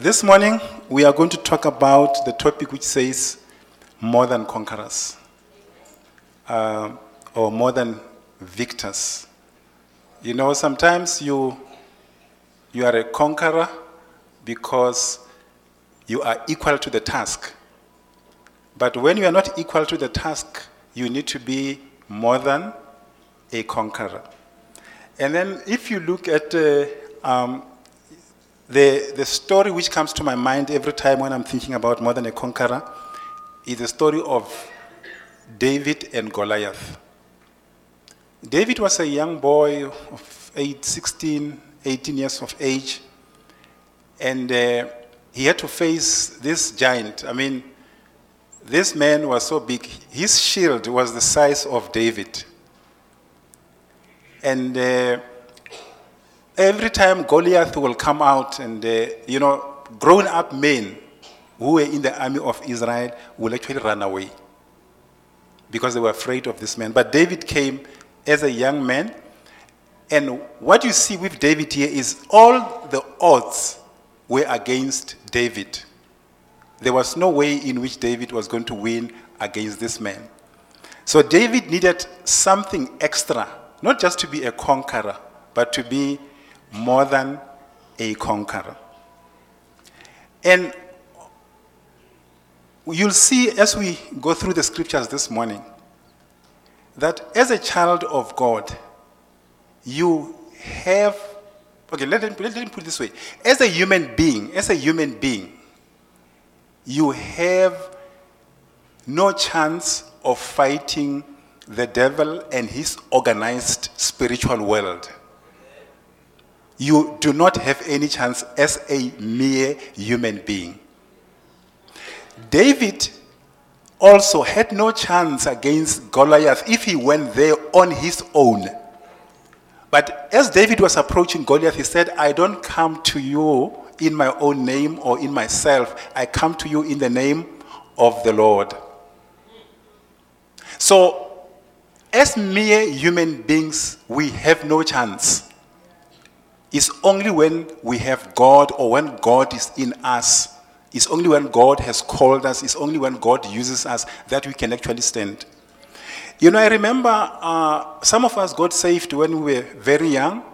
This morning, we are going to talk about the topic which says more than conquerors uh, or more than victors. You know, sometimes you, you are a conqueror because you are equal to the task. But when you are not equal to the task, you need to be more than a conqueror. And then, if you look at uh, um, the, the story which comes to my mind every time when I'm thinking about more than a conqueror is the story of David and Goliath. David was a young boy of eight, 16, 18 years of age, and uh, he had to face this giant. I mean, this man was so big, his shield was the size of David. And uh, every time Goliath will come out, and uh, you know, grown up men who were in the army of Israel will actually run away because they were afraid of this man. But David came as a young man, and what you see with David here is all the odds were against David. There was no way in which David was going to win against this man. So David needed something extra, not just to be a conqueror, but to be more than a conqueror. And you'll see as we go through the scriptures this morning that as a child of God, you have, okay, let, me, let me put it this way. As a human being, as a human being, you have no chance of fighting the devil and his organized spiritual world you do not have any chance as a mere human being. David also had no chance against Goliath if he went there on his own. But as David was approaching Goliath, he said, I don't come to you in my own name or in myself. I come to you in the name of the Lord. So, as mere human beings, we have no chance. It's only when we have God or when God is in us, it's only when God has called us, it's only when God uses us that we can actually stand. You know, I remember uh, some of us got saved when we were very young.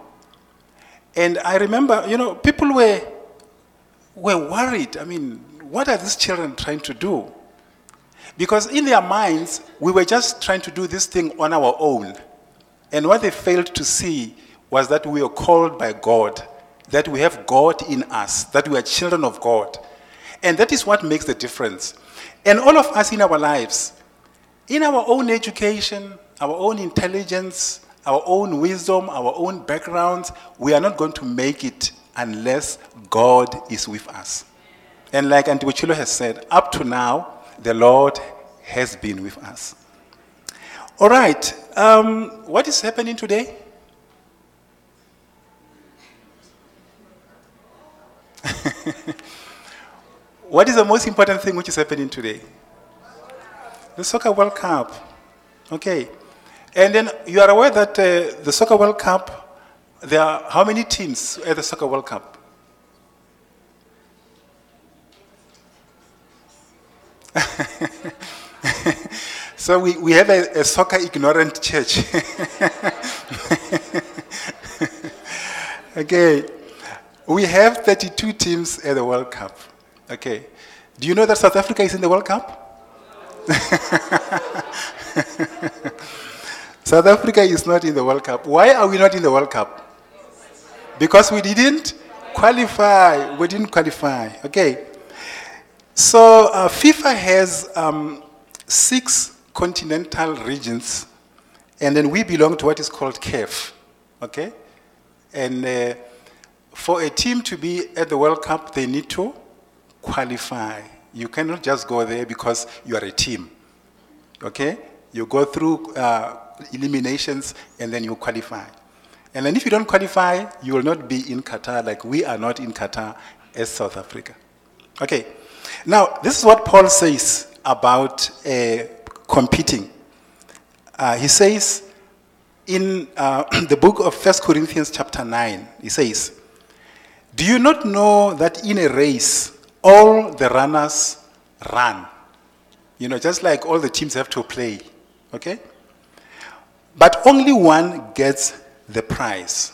And I remember, you know, people were, were worried. I mean, what are these children trying to do? Because in their minds, we were just trying to do this thing on our own. And what they failed to see was that we are called by God, that we have God in us, that we are children of God. And that is what makes the difference. And all of us in our lives, in our own education, our own intelligence, our own wisdom, our own backgrounds, we are not going to make it unless God is with us. And like Antiwachilo has said, up to now, the Lord has been with us. All right, um, what is happening today? what is the most important thing which is happening today? The Soccer World Cup. Okay. And then you are aware that uh, the Soccer World Cup, there are how many teams at the Soccer World Cup? so we, we have a, a soccer ignorant church. okay. We have 32 teams at the World Cup. Okay. Do you know that South Africa is in the World Cup? South Africa is not in the World Cup. Why are we not in the World Cup? Because we didn't qualify. We didn't qualify. Okay. So uh, FIFA has um, six continental regions, and then we belong to what is called CAF. Okay. And uh, for a team to be at the World Cup, they need to qualify. You cannot just go there because you are a team. Okay? You go through uh, eliminations and then you qualify. And then if you don't qualify, you will not be in Qatar like we are not in Qatar as South Africa. Okay. Now, this is what Paul says about uh, competing. Uh, he says in uh, the book of 1 Corinthians, chapter 9, he says, Do you not know that in a race, all the runners run? You know, just like all the teams have to play. Okay? But only one gets the prize.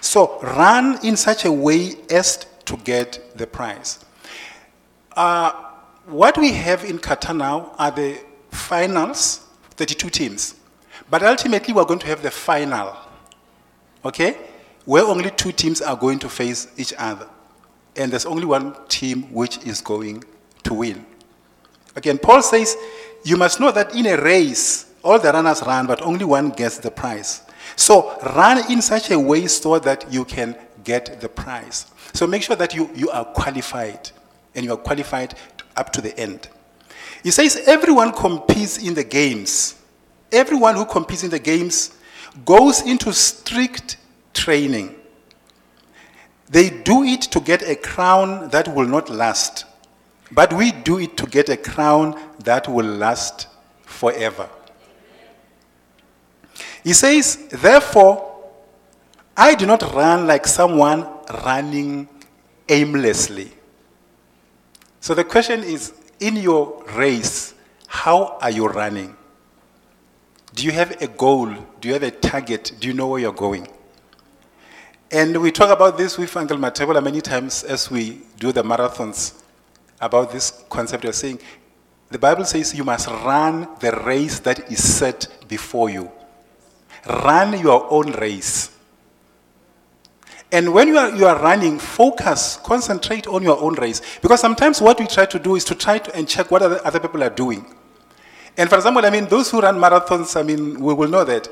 So run in such a way as to get the prize. Uh, what we have in Qatar now are the finals, 32 teams. But ultimately, we're going to have the final, okay? Where only two teams are going to face each other. And there's only one team which is going to win. Again, Paul says, You must know that in a race, all the runners run, but only one gets the prize. So run in such a way so that you can get the prize. So make sure that you, you are qualified, and you are qualified up to the end. He says everyone competes in the games. Everyone who competes in the games goes into strict training. They do it to get a crown that will not last, but we do it to get a crown that will last forever. He says, Therefore, I do not run like someone running aimlessly. So the question is in your race, how are you running? Do you have a goal? Do you have a target? Do you know where you're going? And we talk about this with Uncle Matebola many times as we do the marathons about this concept of saying the Bible says you must run the race that is set before you. Run your own race. And when you are, you are running, focus, concentrate on your own race. Because sometimes what we try to do is to try to and check what other, other people are doing. And for example, I mean, those who run marathons, I mean, we will know that.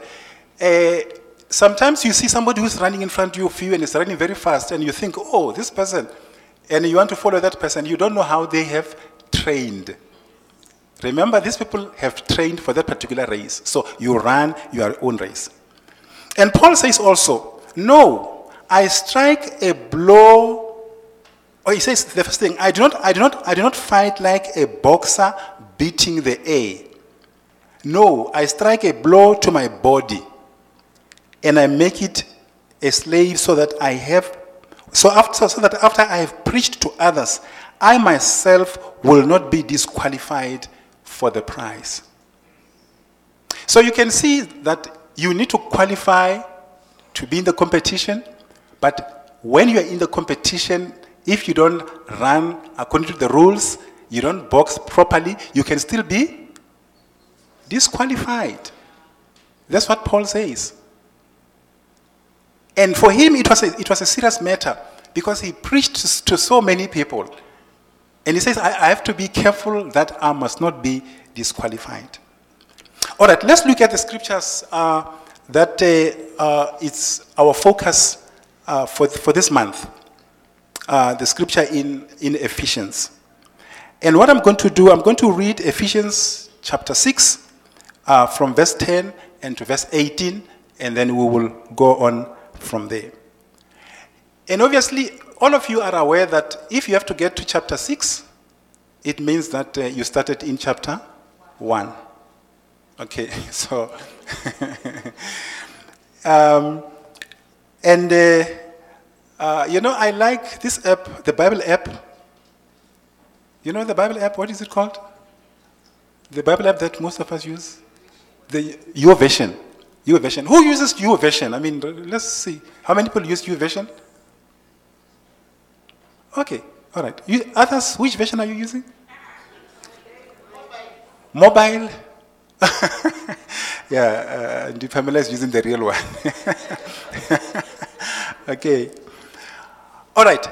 Uh, sometimes you see somebody who's running in front of you and is running very fast, and you think, oh, this person, and you want to follow that person. You don't know how they have trained. Remember, these people have trained for that particular race. So you run your own race. And Paul says also, No, I strike a blow. Or he says the first thing, I do not, I do not, I do not fight like a boxer beating the air. No, I strike a blow to my body and I make it a slave so that I have so after so that after I have preached to others, I myself will not be disqualified for the prize. So you can see that you need to qualify to be in the competition, but when you are in the competition, if you don't run according to the rules, you don't box properly, you can still be disqualified. That's what Paul says. And for him, it was a, it was a serious matter because he preached to so many people. And he says, I, I have to be careful that I must not be disqualified. All right, let's look at the scriptures uh, that uh, uh, it's our focus uh, for, for this month. Uh, the scripture in, in Ephesians. And what I'm going to do, I'm going to read Ephesians chapter 6 uh, from verse 10 and to verse 18, and then we will go on from there. And obviously, all of you are aware that if you have to get to chapter 6, it means that uh, you started in chapter 1. Okay, so. um, and, uh, uh, you know, I like this app, the Bible app. You know the Bible app? What is it called? The Bible app that most of us use? The YouVersion. YouVersion. Who uses YouVersion? I mean, let's see. How many people use YouVersion? Okay, all right. You, others, which version are you using? Mobile. yeah, uh, the family is using the real one. okay. All right.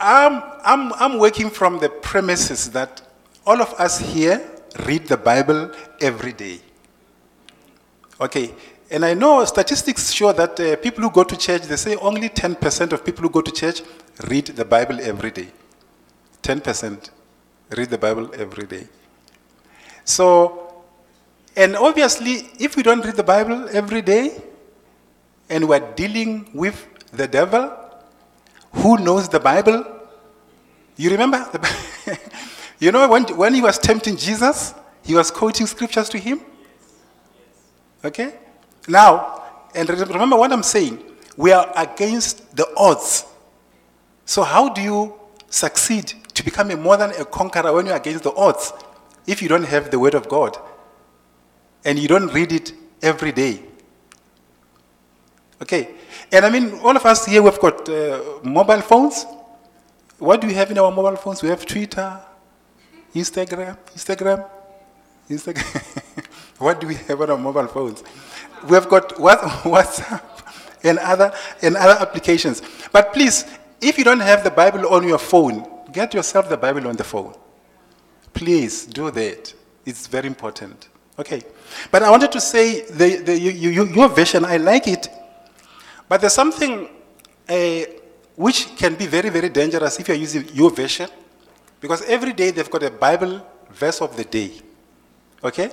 I'm, I'm, I'm working from the premises that all of us here read the Bible every day. Okay. And I know statistics show that uh, people who go to church, they say only 10% of people who go to church read the Bible every day. 10% read the Bible every day. So, and obviously, if we don't read the Bible every day and we're dealing with the devil who knows the Bible, you remember? The, you know, when, when he was tempting Jesus, he was quoting scriptures to him. Okay? Now, and remember what I'm saying, we are against the odds So, how do you succeed to become a more than a conqueror when you're against the odds if you don't have the Word of God and you don't read it every day? Okay, and I mean, all of us here, we've got uh, mobile phones. What do we have in our mobile phones? We have Twitter, Instagram, Instagram, Instagram. what do we have on our mobile phones? We have got what, WhatsApp and other, and other applications. But please, if you don't have the Bible on your phone, get yourself the Bible on the phone. Please do that. It's very important. Okay. But I wanted to say the, the, you, you, YouVersion, I like it. But there's something uh, which can be very, very dangerous if you're using YouVersion. Because every day they've got a Bible verse of the day. Okay?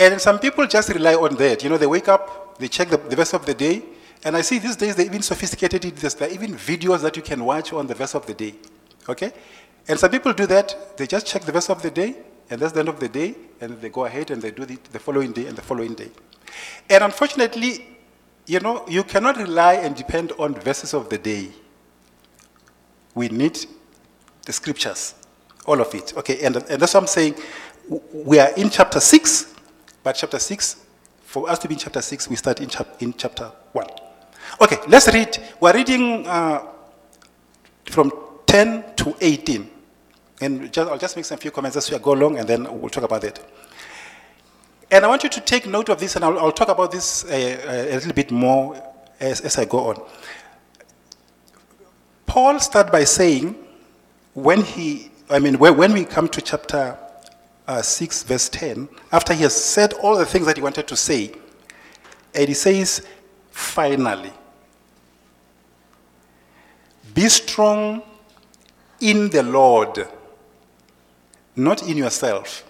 And some people just rely on that. You know, they wake up, they check the, the verse of the day, and I see these days they even sophisticated it. There's there even videos that you can watch on the verse of the day. Okay? And some people do that. They just check the verse of the day, and that's the end of the day, and they go ahead and they do it the following day and the following day. And unfortunately, you know, you cannot rely and depend on verses of the day. We need the scriptures, all of it. Okay, and, and that's what I'm saying. We are in chapter 6, but chapter 6, for us to be in chapter 6, we start in, chap- in chapter 1. Okay, let's read. We're reading uh, from 10 to 18. And just, I'll just make some few comments as we go along, and then we'll talk about that. And I want you to take note of this, and I'll, I'll talk about this uh, a little bit more as, as I go on. Paul starts by saying, when he, I mean, when we come to chapter uh, 6, verse 10, after he has said all the things that he wanted to say, and he says, finally, be strong in the Lord, not in yourself.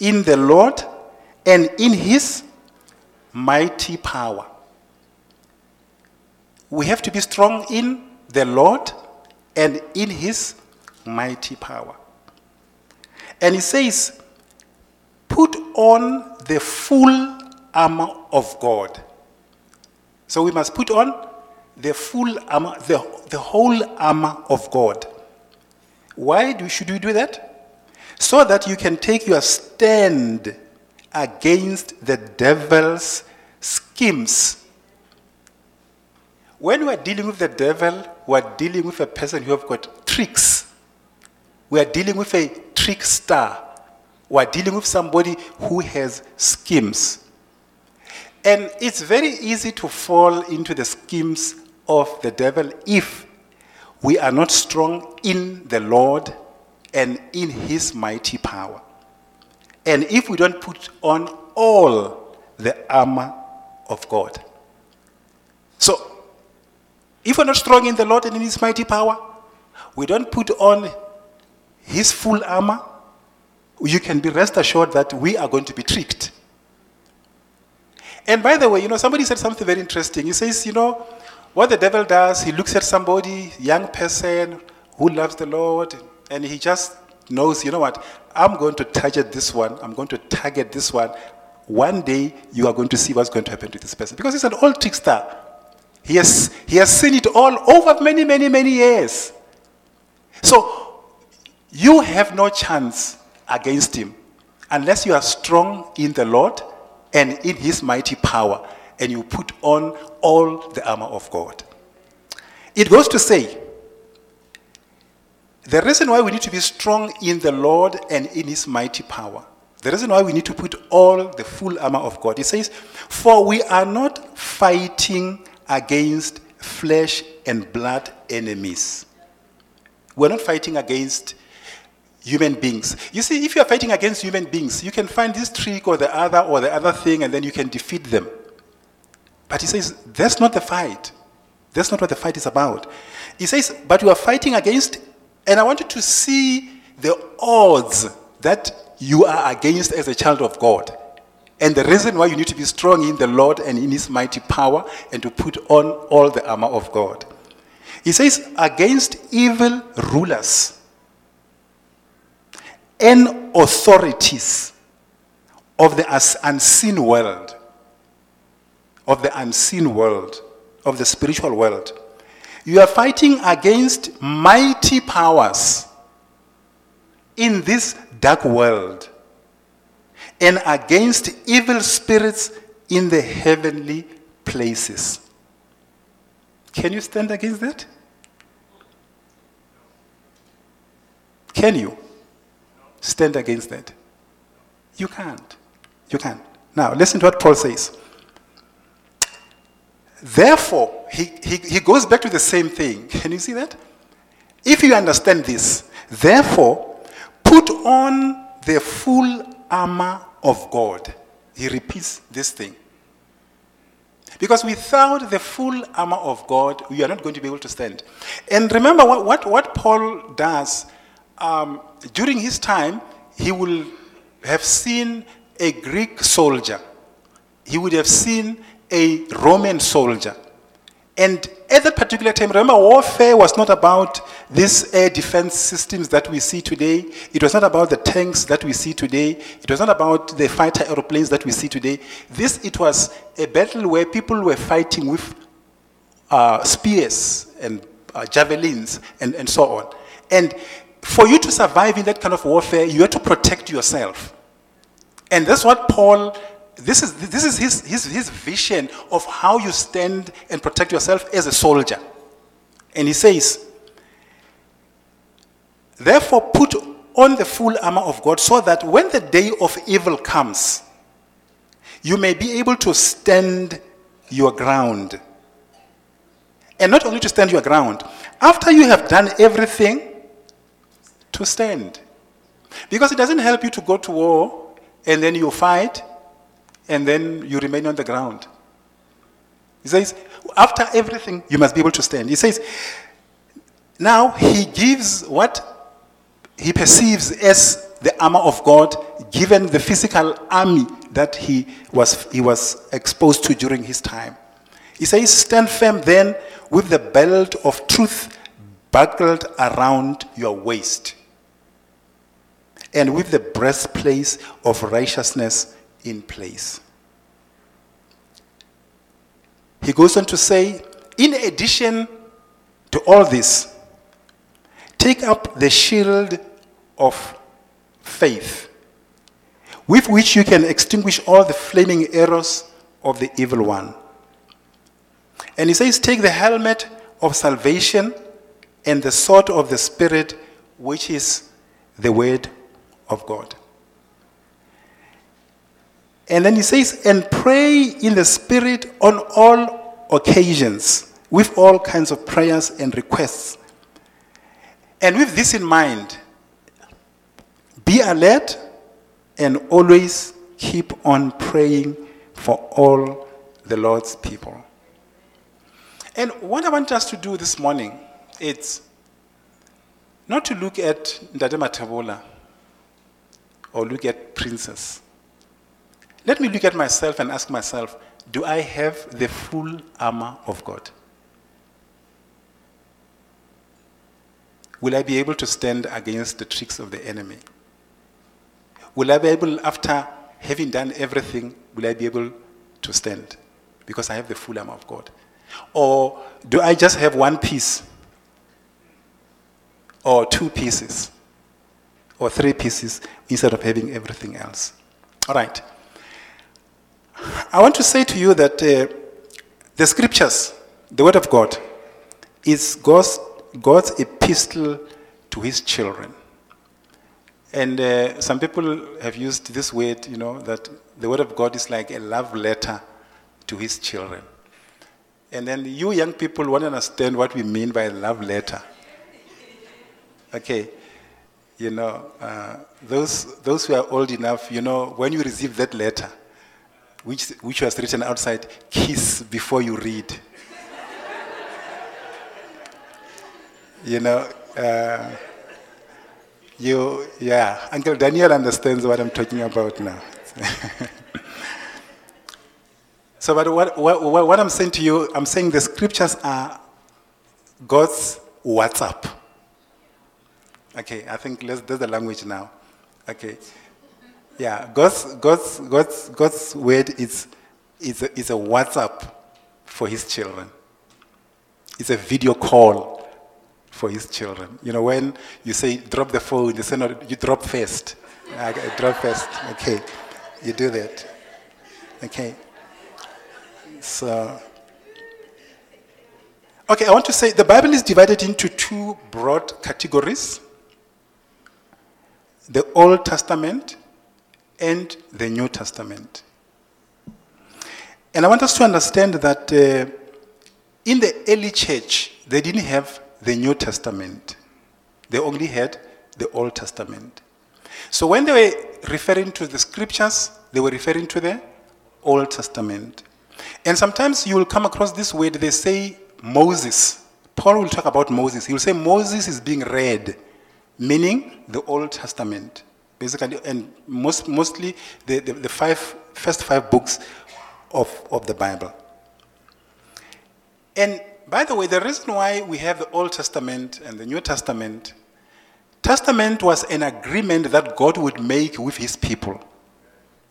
In the Lord and in his mighty power. We have to be strong in the Lord and in his mighty power. And he says, put on the full armor of God. So we must put on the full armor, the, the whole armor of God. Why do, should we do that? So that you can take your stand against the devil's schemes. When we're dealing with the devil, we're dealing with a person who have got tricks. We are dealing with a trickster. We're dealing with somebody who has schemes. And it's very easy to fall into the schemes of the devil if we are not strong in the Lord and in his mighty power. And if we don't put on all the armor of God. So, if we're not strong in the Lord and in his mighty power, we don't put on his full armor, you can be rest assured that we are going to be tricked. And by the way, you know, somebody said something very interesting. He says, you know, what the devil does, he looks at somebody, young person who loves the Lord, and he just knows, you know what, I'm going to target this one, I'm going to target this one. One day you are going to see what's going to happen to this person. Because he's an old trickster. He has, he has seen it all over many, many, many years. So you have no chance against him unless you are strong in the Lord and in his mighty power and you put on all the armor of God. It goes to say, the reason why we need to be strong in the Lord and in his mighty power, the reason why we need to put all the full armor of God, it says, For we are not fighting against flesh and blood enemies. We're not fighting against human beings. You see, if you're fighting against human beings, you can find this trick or the other or the other thing and then you can defeat them. But he says, that's not the fight. That's not what the fight is about. He says, but you are fighting against and I want you to see the odds that you are against as a child of God. And the reason why you need to be strong in the Lord and in his mighty power and to put on all the armor of God. He says, against evil rulers and authorities of the unseen world, of the unseen world, of the spiritual world. You are fighting against mighty powers in this dark world and against evil spirits in the heavenly places. Can you stand against that? Can you stand against that? You can't. You can't. Now, listen to what Paul says. Therefore, he, he, he goes back to the same thing. Can you see that? If you understand this, therefore, put on the full armor of God. He repeats this thing. Because without the full armor of God, we are not going to be able to stand. And remember what, what, what Paul does um, during his time, he will have seen a Greek soldier, he would have seen a Roman soldier. And at that particular time, remember, warfare was not about these air defense systems that we see today. It was not about the tanks that we see today. It was not about the fighter aeroplanes that we see today. This, it was a battle where people were fighting with uh, spears and uh, javelins and, and so on. And for you to survive in that kind of warfare, you have to protect yourself. And that's what Paul this is, this is his, his, his vision of how you stand and protect yourself as a soldier. And he says, Therefore, put on the full armor of God so that when the day of evil comes, you may be able to stand your ground. And not only to stand your ground, after you have done everything, to stand. Because it doesn't help you to go to war and then you fight and then you remain on the ground. He says, after everything, you must be able to stand. He says, now he gives what he perceives as the armor of God, given the physical army that he was, he was exposed to during his time. He says, Stand firm then with the belt of truth buckled around your waist, and with the breastplate of righteousness in place. He goes on to say, in addition to all this, take up the shield of faith, with which you can extinguish all the flaming arrows of the evil one. And he says, take the helmet of salvation and the sword of the Spirit, which is the word of God. And then he says, and pray in the Spirit on all occasions with all kinds of prayers and requests. And with this in mind, be alert and always keep on praying for all the Lord's people. And what I want us to do this morning is not to look at Ndade Matabola or look at princes. let me look at myself and ask myself do I have the full armor of God? Will I be able to stand against the tricks of the enemy? Will I be able, after having done everything, will I be able to stand? Because I have the full armor of God. Or do I just have one piece? Or two pieces? Or three pieces instead of having everything else? All right. I want to say to you that uh, the scriptures, the word of God, is God's, God's epistle to his children. And uh, some people have used this word, you know, that the word of God is like a love letter to his children. And then you young people want to understand what we mean by a love letter. Okay. You know, uh, those, those who are old enough, you know, when you receive that letter, which, which was written outside, kiss before you read. you know, uh, you, yeah, Uncle Daniel understands what I'm talking about now. so, but what, what, what I'm saying to you, I'm saying the scriptures are God's WhatsApp. Okay, I think let's, that's the language now. Okay. Yeah, God's, God's, God's, God's word is, is, a, is a WhatsApp for his children. It's a video call for his children. You know, when you say drop the phone, they say no, you drop first. Okay, drop first. Okay, you do that. Okay. So, okay, I want to say the Bible is divided into two broad categories the Old Testament and the New Testament. And I want us to understand that uh, in the early church, they didn't have the New Testament, they only had the Old Testament. So when they were referring to the scriptures, they were referring to the Old Testament. And sometimes you will come across this word, they say Moses. Paul will talk about Moses. He will say Moses is being read, meaning the Old Testament. Basically, and most, mostly the, the, the five, first five books of, of the Bible. And by the way, the reason why we have the Old Testament and the New Testament, Testament was an agreement that God would make with his people.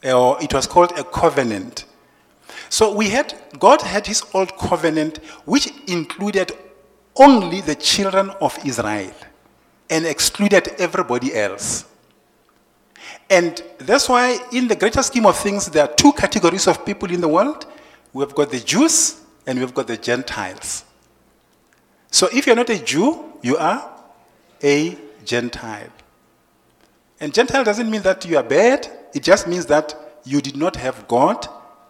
Or it was called a covenant. So we had, God had his old covenant, which included only the children of Israel and excluded everybody else. And that's why, in the greater scheme of things, there are two categories of people in the world. We've got the Jews and we've got the Gentiles. So if you're not a Jew, you are a Gentile. And Gentile doesn't mean that you are bad, it just means that you did not have God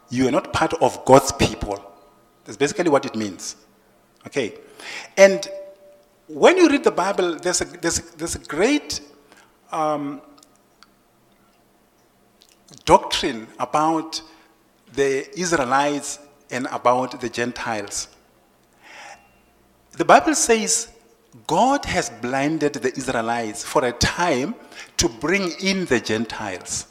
you are not part of God's people. That's basically what it means. Okay. And when you read the Bible, there's a, there's there's a great um, doctrine about the Israelites and about the Gentiles. The Bible says God has blinded the Israelites for a time to bring in the Gentiles.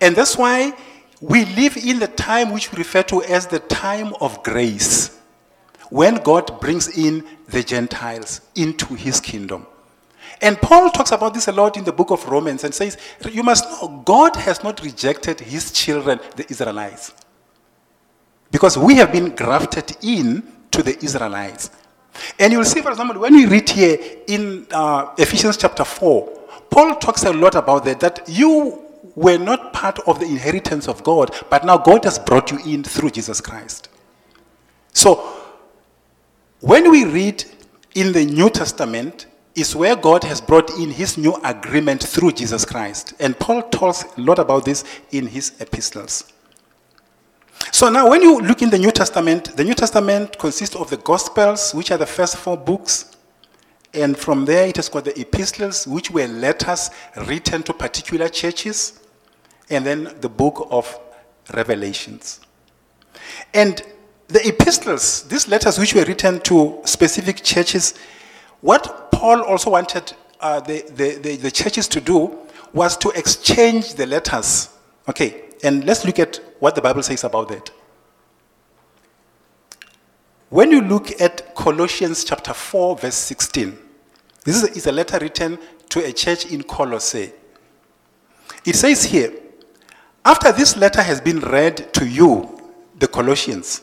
And that's why we live in the time which we refer to as the time of grace, when God brings in the Gentiles into his kingdom. And Paul talks about this a lot in the book of Romans and says, You must know, God has not rejected his children, the Israelites. Because we have been grafted in to the Israelites. And you'll see, for example, when we read here in uh, Ephesians chapter 4, Paul talks a lot about that, that you were not part of the inheritance of God, but now God has brought you in through Jesus Christ. So, when we read in the New Testament, is where God has brought in his new agreement through Jesus Christ. And Paul talks a lot about this in his epistles. So now, when you look in the New Testament, the New Testament consists of the Gospels, which are the first four books, and from there it has got the epistles, which were letters written to particular churches and then the book of Revelations. And the epistles, these letters which were written to specific churches, what Paul also wanted uh, the, the, the, the churches to do was to exchange the letters. Okay, and let's look at what the Bible says about that. When you look at Colossians chapter 4, verse 16, this is a, is a letter written to a church in Colossae. It says here, after this letter has been read to you, the Colossians,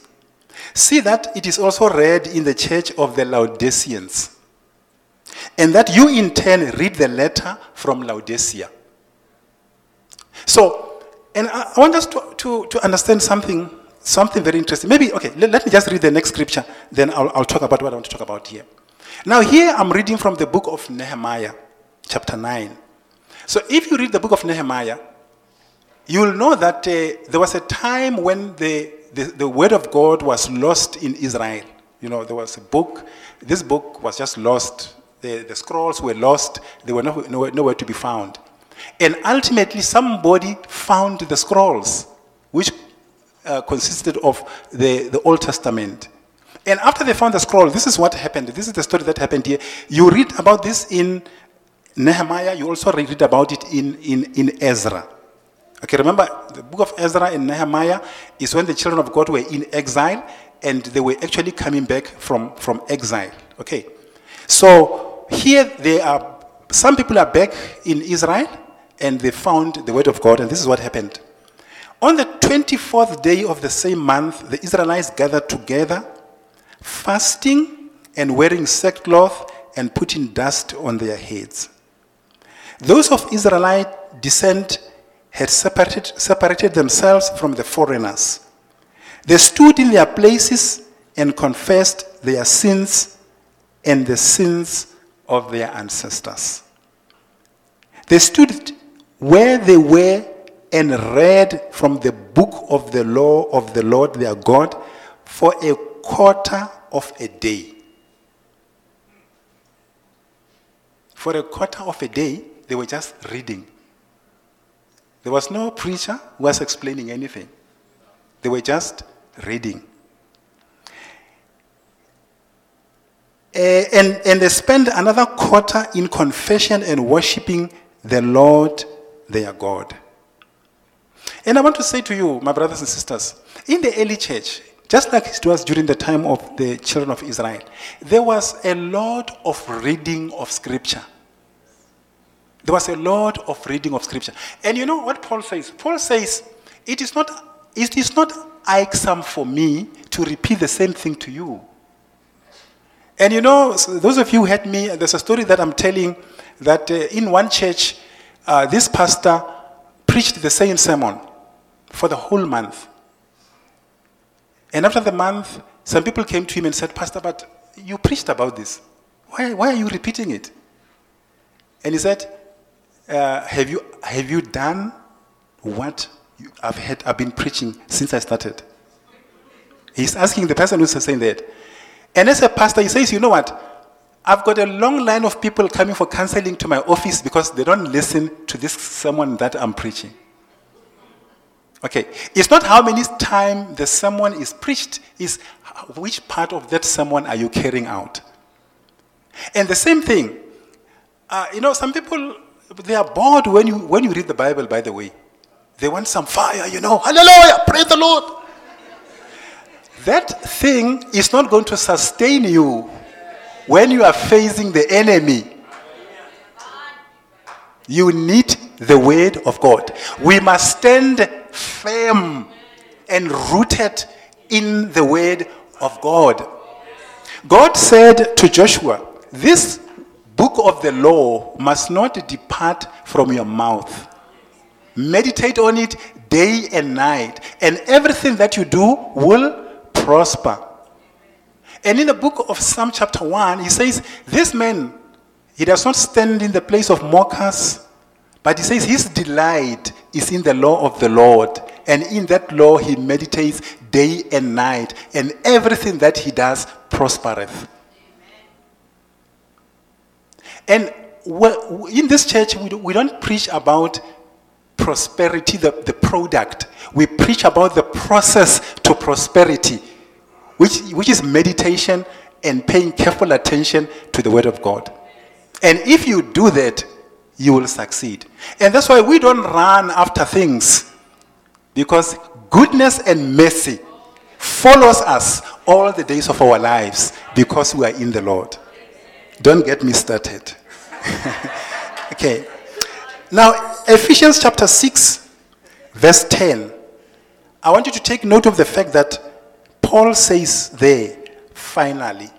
see that it is also read in the church of the Laodiceans, and that you in turn read the letter from Laodicea. So, and I want us to, to, to understand something, something very interesting. Maybe, okay, let, let me just read the next scripture, then I'll, I'll talk about what I want to talk about here. Now, here I'm reading from the book of Nehemiah, chapter 9. So, if you read the book of Nehemiah, you will know that uh, there was a time when the, the, the, word of God was lost in Israel. You know, there was a book, this book was just lost. The, the scrolls were lost, they were nowhere, nowhere, to be found. And ultimately, somebody found the scrolls, which uh, consisted of the, the Old Testament. And after they found the scroll, this is what happened. This is the story that happened here. You read about this in Nehemiah, you also read about it in, in, in Ezra. Okay, remember the book of Ezra and Nehemiah is when the children of God were in exile and they were actually coming back from, from exile. Okay, so here they are, some people are back in Israel and they found the word of God, and this is what happened. On the 24th day of the same month, the Israelites gathered together fasting and wearing sackcloth and putting dust on their heads. Those of Israelite descent had separated, separated themselves from the foreigners. They stood in their places and confessed their sins and the sins of their ancestors. They stood where they were and read from the book of the law of the Lord their God for a quarter of a day. For a quarter of a day, they were just reading. There was no preacher who was explaining anything. They were just reading. Uh, and, and they spent another quarter in confession and worshiping the Lord their God. And I want to say to you, my brothers and sisters, in the early church, just like it was during the time of the children of Israel, there was a lot of reading of scripture. There was a lot of reading of scripture. And you know what Paul says? Paul says, it is not, it is not irksome for me to repeat the same thing to you. And you know, those of you who had me, there's a story that I'm telling that uh, in one church, uh, this pastor preached the same sermon for the whole month. And after the month, some people came to him and said, Pastor, but you preached about this. Why, why are you repeating it? And he said, uh, have, you, have you done what you, I've, had, I've been preaching since I started? He's asking the person who's saying that. And as a pastor, he says, You know what? I've got a long line of people coming for counseling to my office because they don't listen to this sermon that I'm preaching. Okay, it's not how many times the someone is preached, is which part of that someone are you carrying out. And the same thing, uh, you know, some people they are bored when you when you read the Bible. By the way, they want some fire, you know. Hallelujah, praise the Lord. That thing is not going to sustain you when you are facing the enemy. You need the word of God. We must stand firm and rooted in the word of God. God said to Joshua, This book of the law must not depart from your mouth. Meditate on it day and night, and everything that you do will prosper. And in the book of Psalm, chapter 1, he says, This man, he does not stand in the place of mockers, but he says his delight is in the law of the Lord. And in that law he meditates day and night, and everything that he does prospereth. And in this church, we don't preach about prosperity, the, the product. We preach about the process to prosperity which, which is meditation and paying careful attention to the Word of God. And if you do that, you will succeed. And that's why we don't run after things because goodness and mercy follows us all the days of our lives because we are in the Lord. Don't get me started. okay. Now, Ephesians chapter 6, verse 10. I want you to take note of the fact that Paul says there, finally,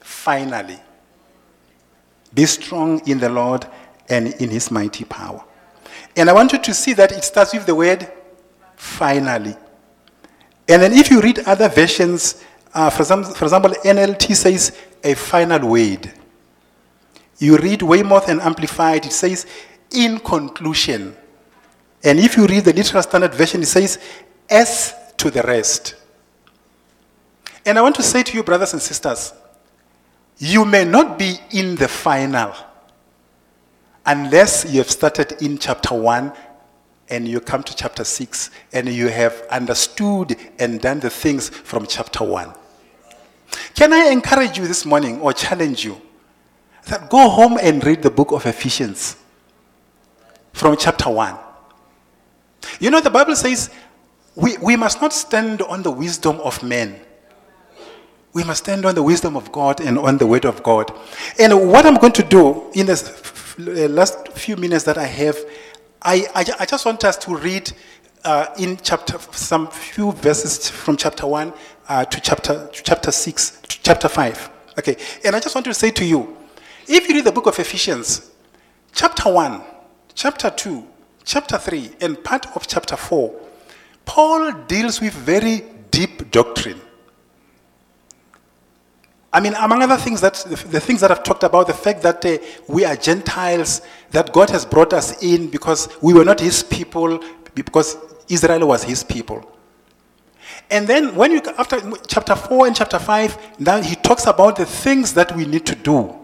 finally, be strong in the Lord and in his mighty power. And I want you to see that it starts with the word finally. And then if you read other versions, uh, for, example, for example, NLT says a final word. You read Weymouth and Amplified, it says in conclusion. And if you read the literal standard version, it says as to the rest. And I want to say to you, brothers and sisters, you may not be in the final unless you have started in chapter 1 and you come to chapter 6 and you have understood and done the things from chapter 1. Can I encourage you this morning or challenge you that go home and read the book of Ephesians from chapter 1? You know, the Bible says we, we must not stand on the wisdom of men. We must stand on the wisdom of God and on the word of God. And what I'm going to do in the last few minutes that I have, I, I, I just want us to read uh, in chapter some few verses from chapter 1 uh, to chapter to chapter six, to chapter five. Okay, and I just want to say to you, if you read the book of Ephesians, chapter one, chapter two, chapter three, and part of chapter four, Paul deals with very deep doctrine. I mean, among other things, that the, the things that I've talked about, the fact that uh, we are Gentiles, that God has brought us in because we were not His people, because Israel was His people. And then when you after chapter four and chapter five, now he talks about the things that we need to do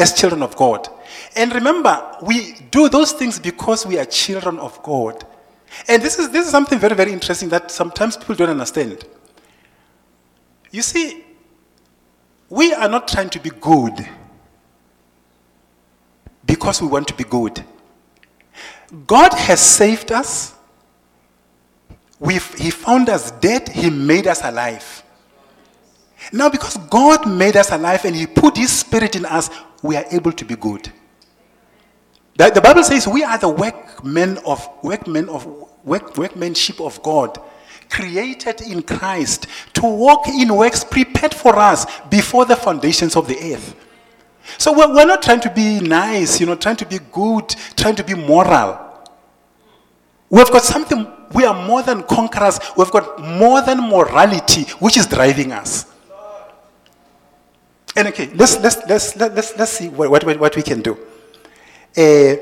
as children of God. And remember, we do those things because we are children of God. And this is this is something very, very interesting that sometimes people don't understand. You see, we are not trying to be good because we want to be good. God has saved us. We've, he found us dead, He made us alive. Now, because God made us alive and He put His Spirit in us, we are able to be good. The, the Bible says we are the workmen of workmen of work, workmanship of God, created in Christ to walk in works prepared for us before the foundations of the earth. So we're, we're not trying to be nice, you know, trying to be good, trying to be moral. We've got something, we are more than conquerors. We've got more than morality, which is driving us. And okay, let's, let's, let's, let's, let's see what, what, what we can do. Uh,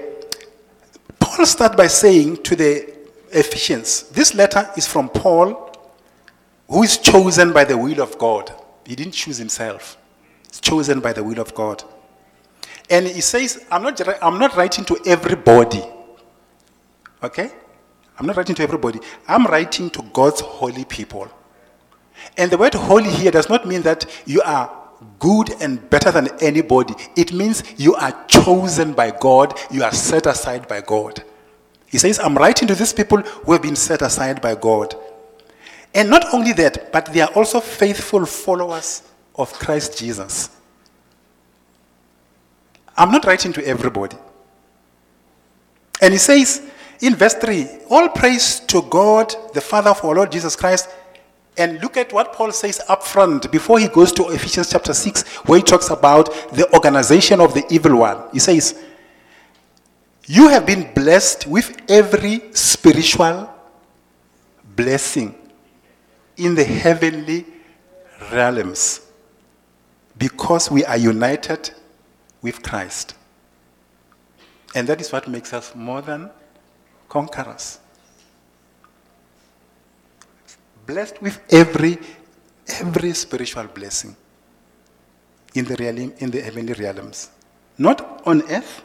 Paul starts by saying to the Ephesians, this letter is from Paul, who is chosen by the will of God. He didn't choose himself, he's chosen by the will of God. And he says, I'm not, I'm not writing to everybody. Okay? I'm not writing to everybody. I'm writing to God's holy people. And the word holy here does not mean that you are good and better than anybody. It means you are chosen by God, you are set aside by God. He says, I'm writing to these people who have been set aside by God. And not only that, but they are also faithful followers of Christ Jesus. I'm not writing to everybody. And he says, in verse 3, all praise to God, the Father of our Lord Jesus Christ. And look at what Paul says up front before he goes to Ephesians chapter 6, where he talks about the organization of the evil one. He says, You have been blessed with every spiritual blessing in the heavenly realms because we are united with Christ. And that is what makes us more than conquerors. Blessed with every every spiritual blessing in the realm, in the heavenly realms. Not on earth,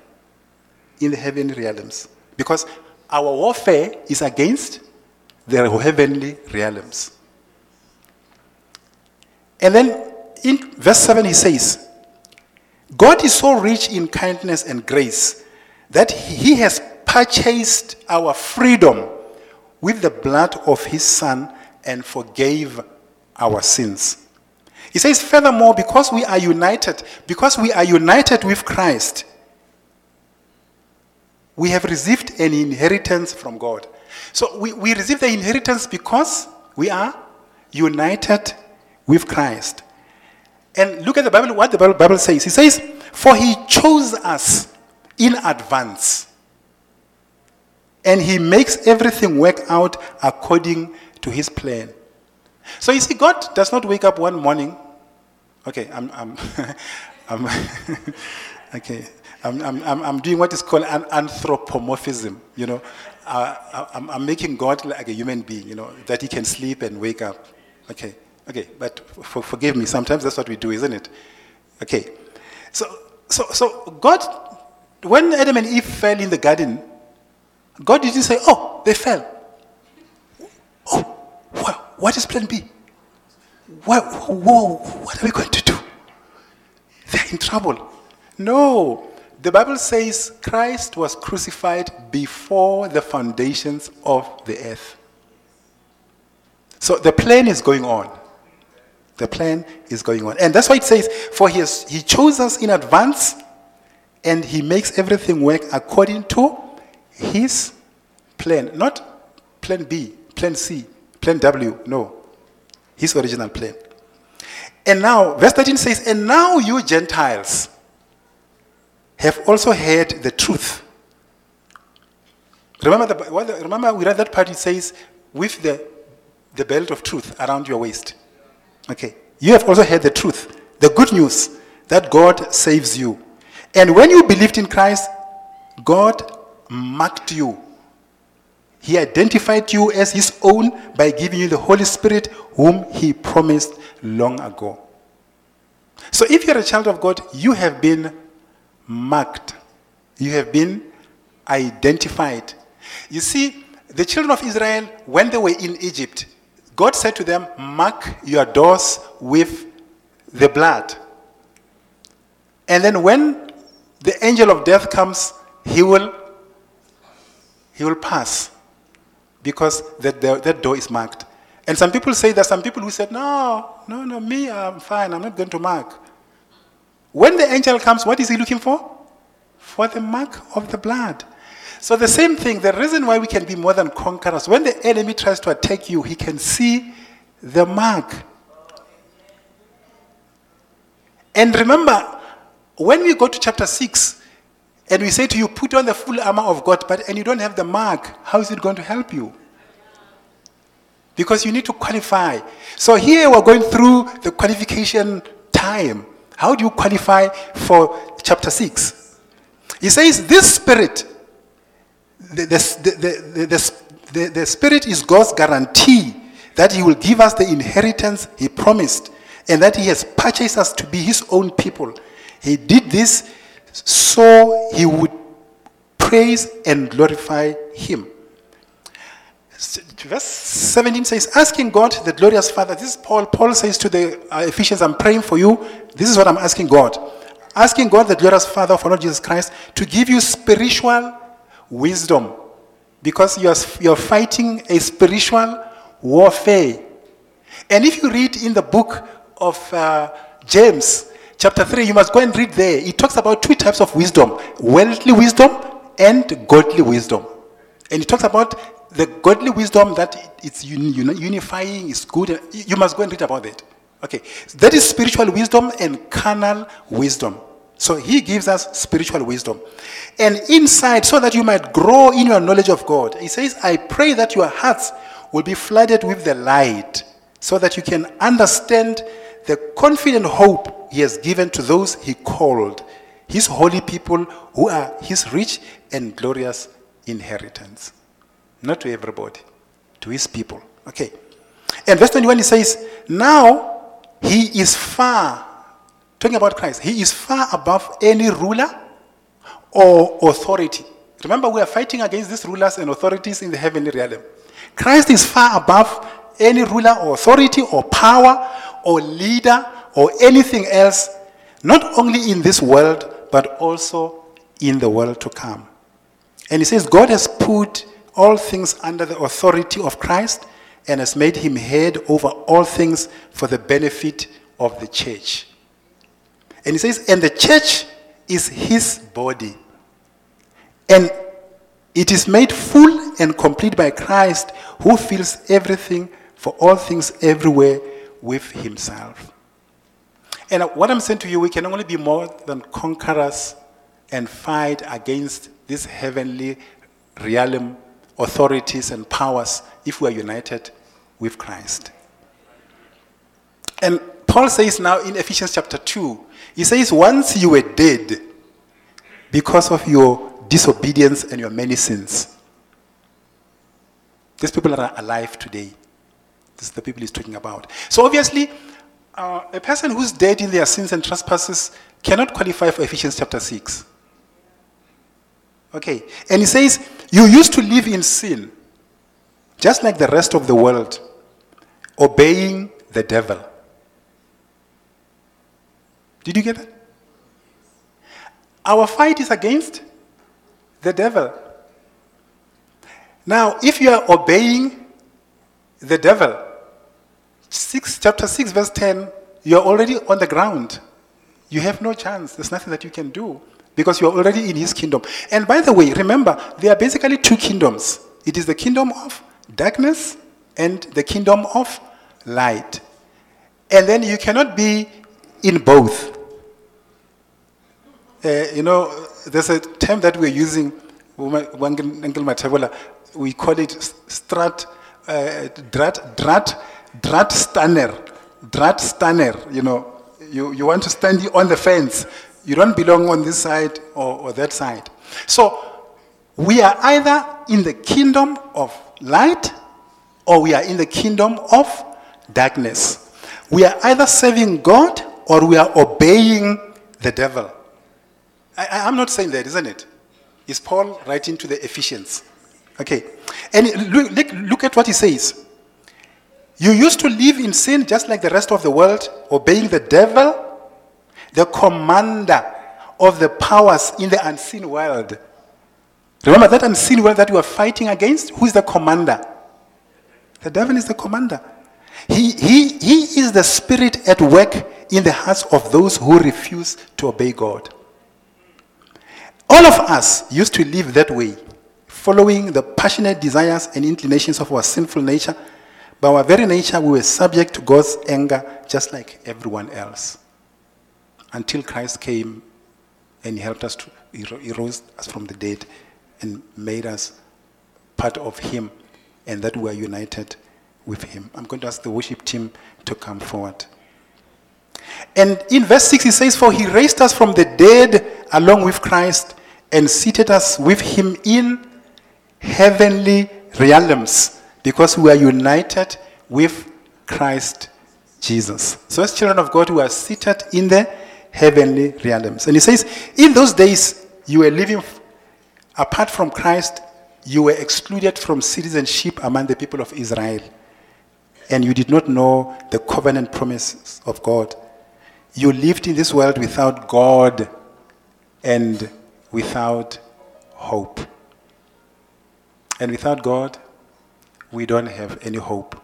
in the heavenly realms. Because our warfare is against the heavenly realms. And then in verse 7 he says, God is so rich in kindness and grace that he has purchased our freedom with the blood of his son and forgave our sins. He says, furthermore, because we are united, because we are united with Christ, we have received an inheritance from God. So we, we receive the inheritance because we are united with Christ. And look at the Bible, what the Bible says. He says, For he chose us in advance and he makes everything work out according to his plan. So you see, God does not wake up one morning. Okay, I'm, I'm, I'm okay. I'm, I'm, I'm doing what is called an anthropomorphism. You know, uh, I'm, I'm making God like a human being. You know, that he can sleep and wake up. Okay, okay. But for, forgive me. Sometimes that's what we do, isn't it? Okay. So, so, so God, when Adam and Eve fell in the garden, God didn't say, oh, they fell. Oh, well, what is plan B? What, whoa, what are we going to do? They're in trouble. No. The Bible says Christ was crucified before the foundations of the earth. So the plan is going on. The plan is going on. And that's why it says, For he, has, he chose us in advance and he makes everything work according to his plan, not plan B, plan C, plan W, no. his original plan. And now, verse 13 says, And now you Gentiles have also heard the truth. Remember, the, remember we read that part, it says, with the, the belt of truth around your waist. Okay. You have also heard the truth, the good news that God saves you. And when you believed in Christ, God marked you. He identified you as his own by giving you the Holy Spirit, whom he promised long ago. So if you're a child of God, you have been marked. You have been identified. You see, the children of Israel, when they were in Egypt, God said to them, Mark your doors with the blood. And then when the angel of death comes, he will he will pass because that, that door is marked. And some people say that some people who said, No, no, no, me, I'm fine, I'm not going to mark. When the angel comes, what is he looking for? For the mark of the blood. So the same thing, the reason why we can be more than conquerors, when the enemy tries to attack you, he can see the mark. And remember, when we go to chapter 6, and we say to you, put on the full armor of God, but and you don't have the mark, how is it going to help you? Because you need to qualify. So here we're going through the qualification time. How do you qualify for chapter 6? He says, This spirit, the, the, the, the, spirit is God's guarantee that he will give us the inheritance he promised and that he has purchased us to be his own people. He did this so he would praise and glorify him. Verse 17 says, Asking God, the glorious Father, this is Paul. Paul says to the uh, Ephesians, I'm praying for you. This is what I'm asking God. Asking God, the glorious Father of our Lord Jesus Christ, to give you spiritual wisdom. Because you're, you're fighting a spiritual warfare. And if you read in the book of uh, James, chapter 3, you must go and read there. It talks about two types of wisdom worldly wisdom and godly wisdom. And it talks about the godly wisdom that it's unifying, is good. You must go and read about that. Okay. That is spiritual wisdom and carnal wisdom. So he gives us spiritual wisdom. And inside, so that you might grow in your knowledge of God, he says, I pray that your hearts will be flooded with the light so that you can understand the confident hope he has given to those he called, his holy people who are his rich and glorious inheritance. Not to everybody, to his people. Okay. And verse 21 he says, Now he is far, talking about Christ, he is far above any ruler or authority. Remember, we are fighting against these rulers and authorities in the heavenly realm. Christ is far above any ruler or authority or power or leader or anything else, not only in this world, but also in the world to come. And he says, God has put all things under the authority of Christ and has made him head over all things for the benefit of the church. And he says, and the church is his body. And it is made full and complete by Christ, who fills everything for all things everywhere with himself. And what I'm saying to you, we can only be more than conquerors and fight against these heavenly realm authorities and powers if we are united with Christ. And Paul says now in Ephesians chapter 2, he says, Once you were dead because of your disobedience and your many sins, these people are alive today. This is the people he's talking about. So obviously, uh, a person who's dead in their sins and trespasses cannot qualify for Ephesians chapter 6. Okay. And he says, You used to live in sin, just like the rest of the world, obeying the devil. Did you get that? Our fight is against the devil. Now, if you are obeying the devil, 6, chapter 6, verse 10, you're already on the ground. You have no chance. There's nothing that you can do because you're already in his kingdom. And by the way, remember, there are basically two kingdoms it is the kingdom of darkness and the kingdom of light. And then you cannot be in both. Uh, you know, there's a term that we're using, we call it strat, uh, drat, drat, drat stanner, drat stanner, you know. You, you want to stand on the fence. You don't belong on this side or, or that side. So we are either in the kingdom of light or we are in the kingdom of darkness. We are either serving God or we are obeying the devil. I, am not saying that, isn't it? Is Paul writing to the Ephesians? Okay. And look, look, at what he says. You used to live in sin just like the rest of the world, obeying the devil, the commander of the powers in the unseen world. Remember that unseen world that you are fighting against? Who is the commander? The devil is the commander. He, he, he is the spirit at work in the hearts of those who refuse to obey God. All of us used to live that way, following the passionate desires and inclinations of our sinful nature. By our very nature, we were subject to God's anger just like everyone else. Until Christ came and he helped us to, he rose us from the dead and made us part of him and that we are united with him. I'm going to ask the worship team to come forward. And in verse 6, he says, For he raised us from the dead along with Christ and seated us with him in heavenly realms because we are united with Christ Jesus. So, as children of God, we are seated in the heavenly realms. And he says, In those days, you were living apart from Christ, you were excluded from citizenship among the people of Israel. And you did not know the covenant promises of God. You lived in this world without God and without hope. And without God, we don't have any hope.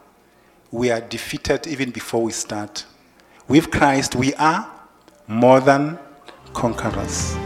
We are defeated even before we start. With Christ, we are more than conquerors.